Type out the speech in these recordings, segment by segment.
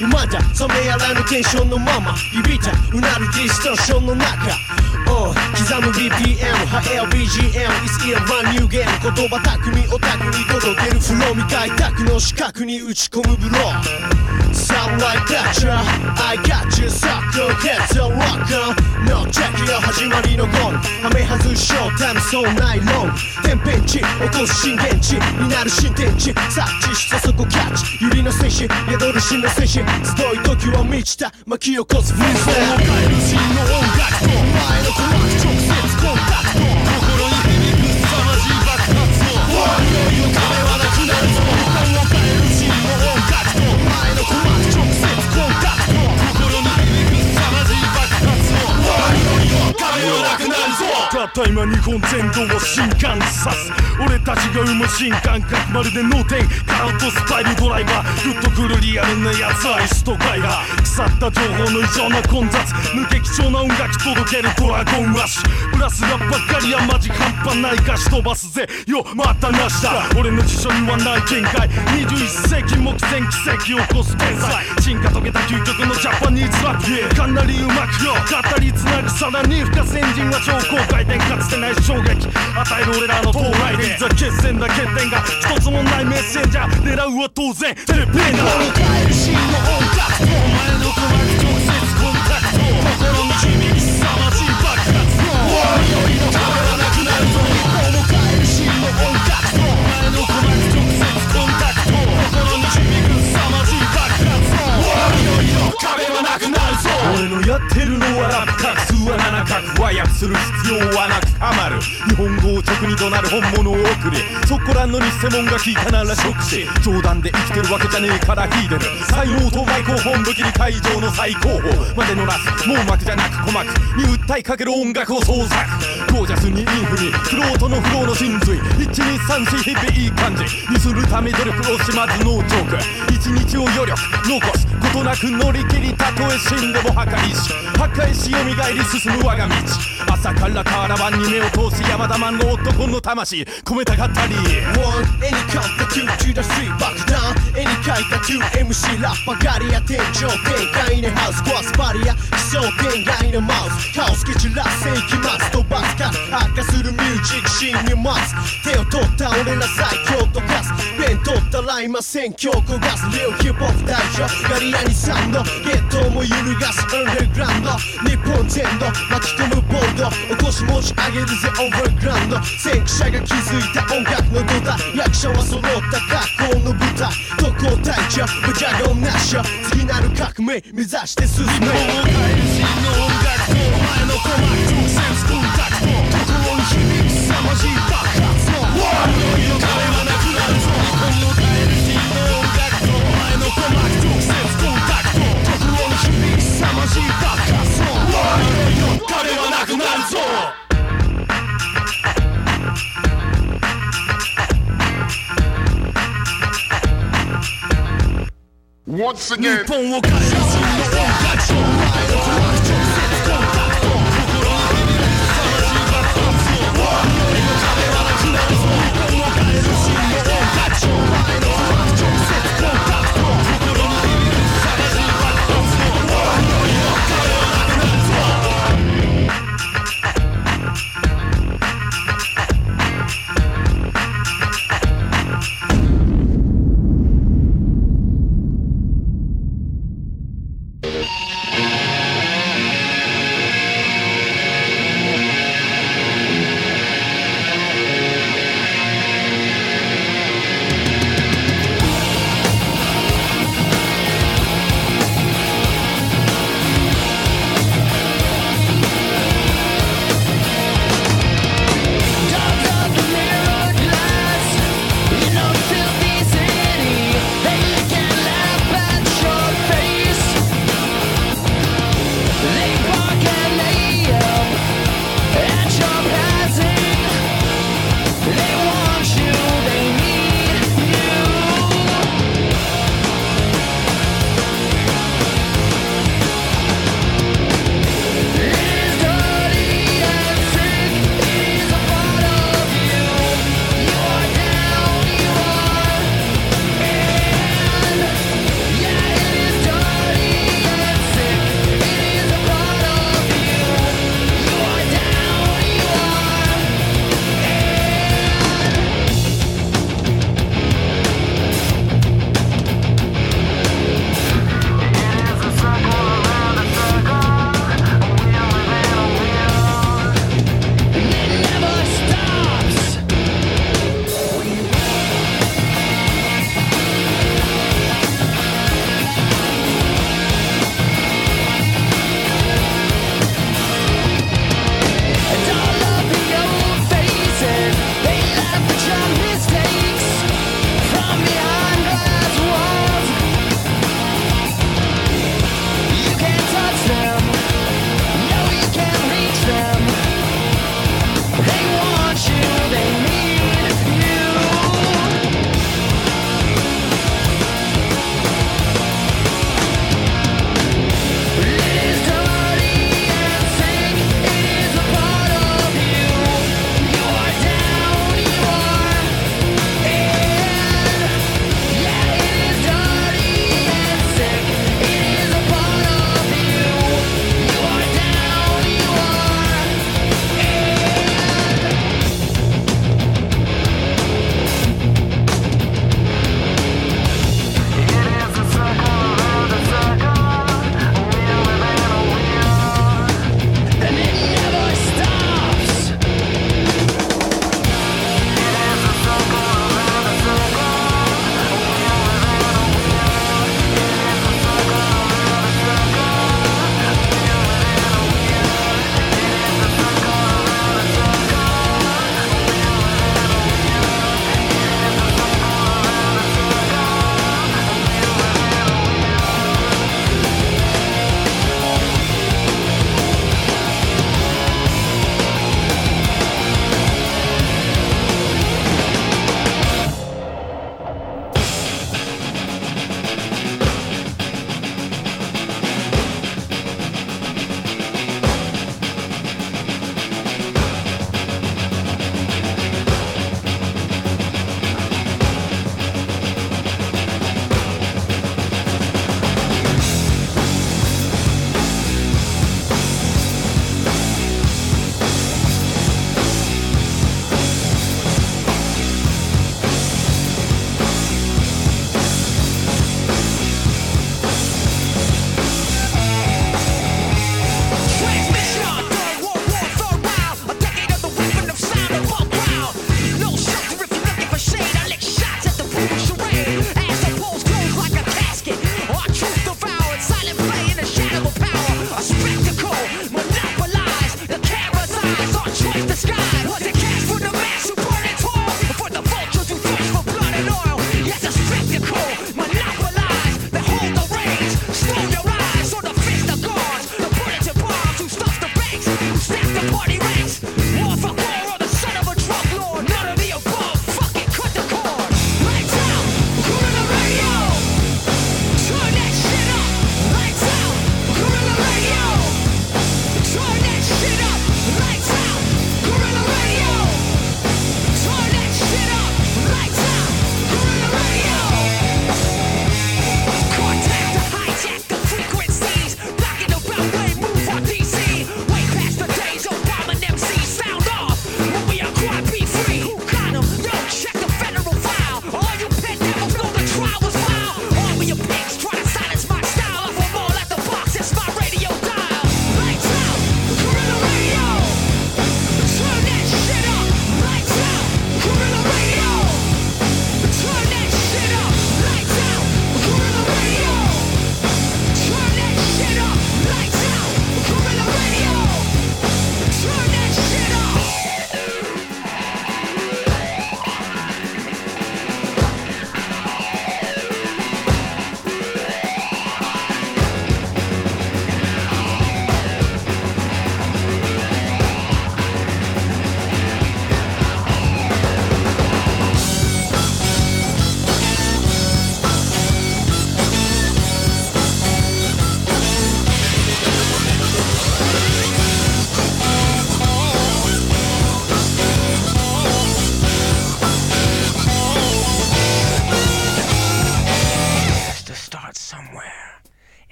だまだ今だ冷めやらぬテンションのまま。響いたうなるディストーションの中。うん刻む BPM はエア BGM It's a brand new game 言葉巧みオタクに届けるフロー未開拓の四角に打ち込むブロー。Sound like that ya I got you sucker Heads a rocker. No check よ始まりのゴール。はめ外しショータイムそうないロン天変地起こす震源地になる新天地。察知したそこキャッチ。ゆりの戦士宿る真の戦士。集い時は満ちた。巻き起こすフリースタイル変える真の音楽と前の鼓膜直接コンタクト心に響く凄まじい爆発を。いよいよ壁は。なくなるぞを変える真の音楽と前の鼓膜直接コンタクト心に響く凄まじい爆発をいよいよ壁はなくなるぞたった今日本全土を震撼さす俺たちが生む新感覚まるで脳天カウントスタイルドライバーグッとくるリアルなやつアイスとガイガー腐った情報の異常な混雑抜け貴重な音楽届けるドラゴンラッシュプラスラッばっかりはマジ半端ない歌詞飛ばすぜ。よまたなしだ。俺の辞書にはない見解21世紀目前奇跡を起こす天才進化遂げた究極のジャパニーズラップかなりうまくよ語りつなぐさらに深先人は超高回転かつてない衝撃。与える俺らの到来で。いざ決戦だ欠点が一つもないメッセンジャー。狙うは当然テレペーナ変える真の音楽お前の鼓膜直接コンタクト。心に響く凄まじい爆発。いよいよ壁はなくなるぞってるのはラップ画数は7画和訳する必要はなくはまる日本語を直に怒鳴る本物を送れそこらの偽物が聞いたならショックし冗談で生きてるわけじゃねえから聞いてる才能とマイクを本武器に会場の最高峰までのラス網膜じゃなく鼓膜に訴えかける音楽を創作ゴージャスにインフにフロートのフローの真髄1234日々いい感じにするため努力をしまずノージョーク一日を余力残すことなく乗り切りたとえ死んでも破壊し破壊し蘇り進む我が道。朝からカーラバンに目を通し山田マンの男の魂込めたかったり。One, any count the two to the street back down Any 書いた 2MC ラッパガリア天井天外のハウス壊すバリア奇想天外のマウスカオス蹴散らせいきます飛ばすか発火するミュージックシーンに待つ手を取った俺ら最強とガスペン取ったら今選挙焦がすリオヒップホップ代表ガリアにサンドゲットも揺るがすアンダーグラウンド日本全土巻き込むボード起こし持ち上げるぜオーバーグラウンド先駆者が築いた音楽の土台役者は揃った格好の舞台。特攻隊長無邪言なしよ。次なる革命目指して進め。もう帰る真の音楽。お前の鼓膜直接コンタクト心に響く凄まじい爆発のいよいよ壁は壁はなくなるぞ Once 日 again, 本を変える真の音楽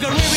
fucking.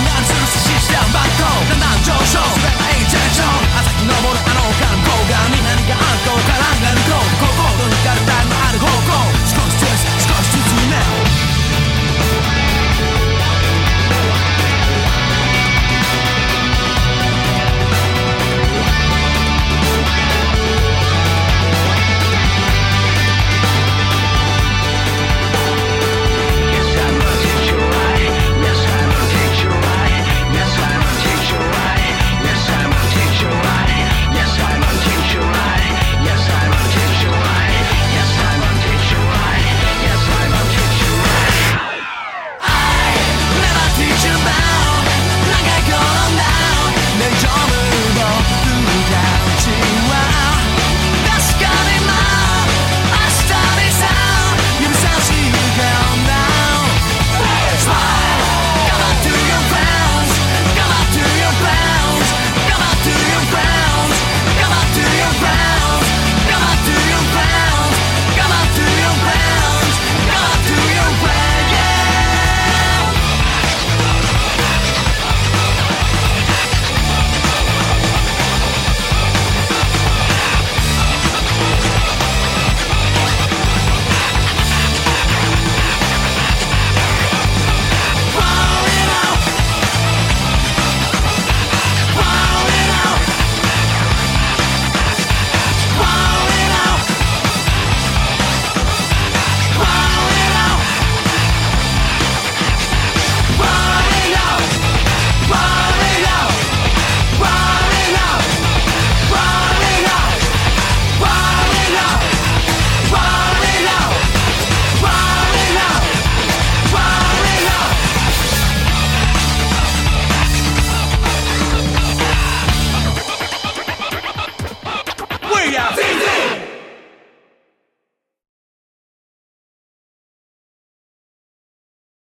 nan zero sexy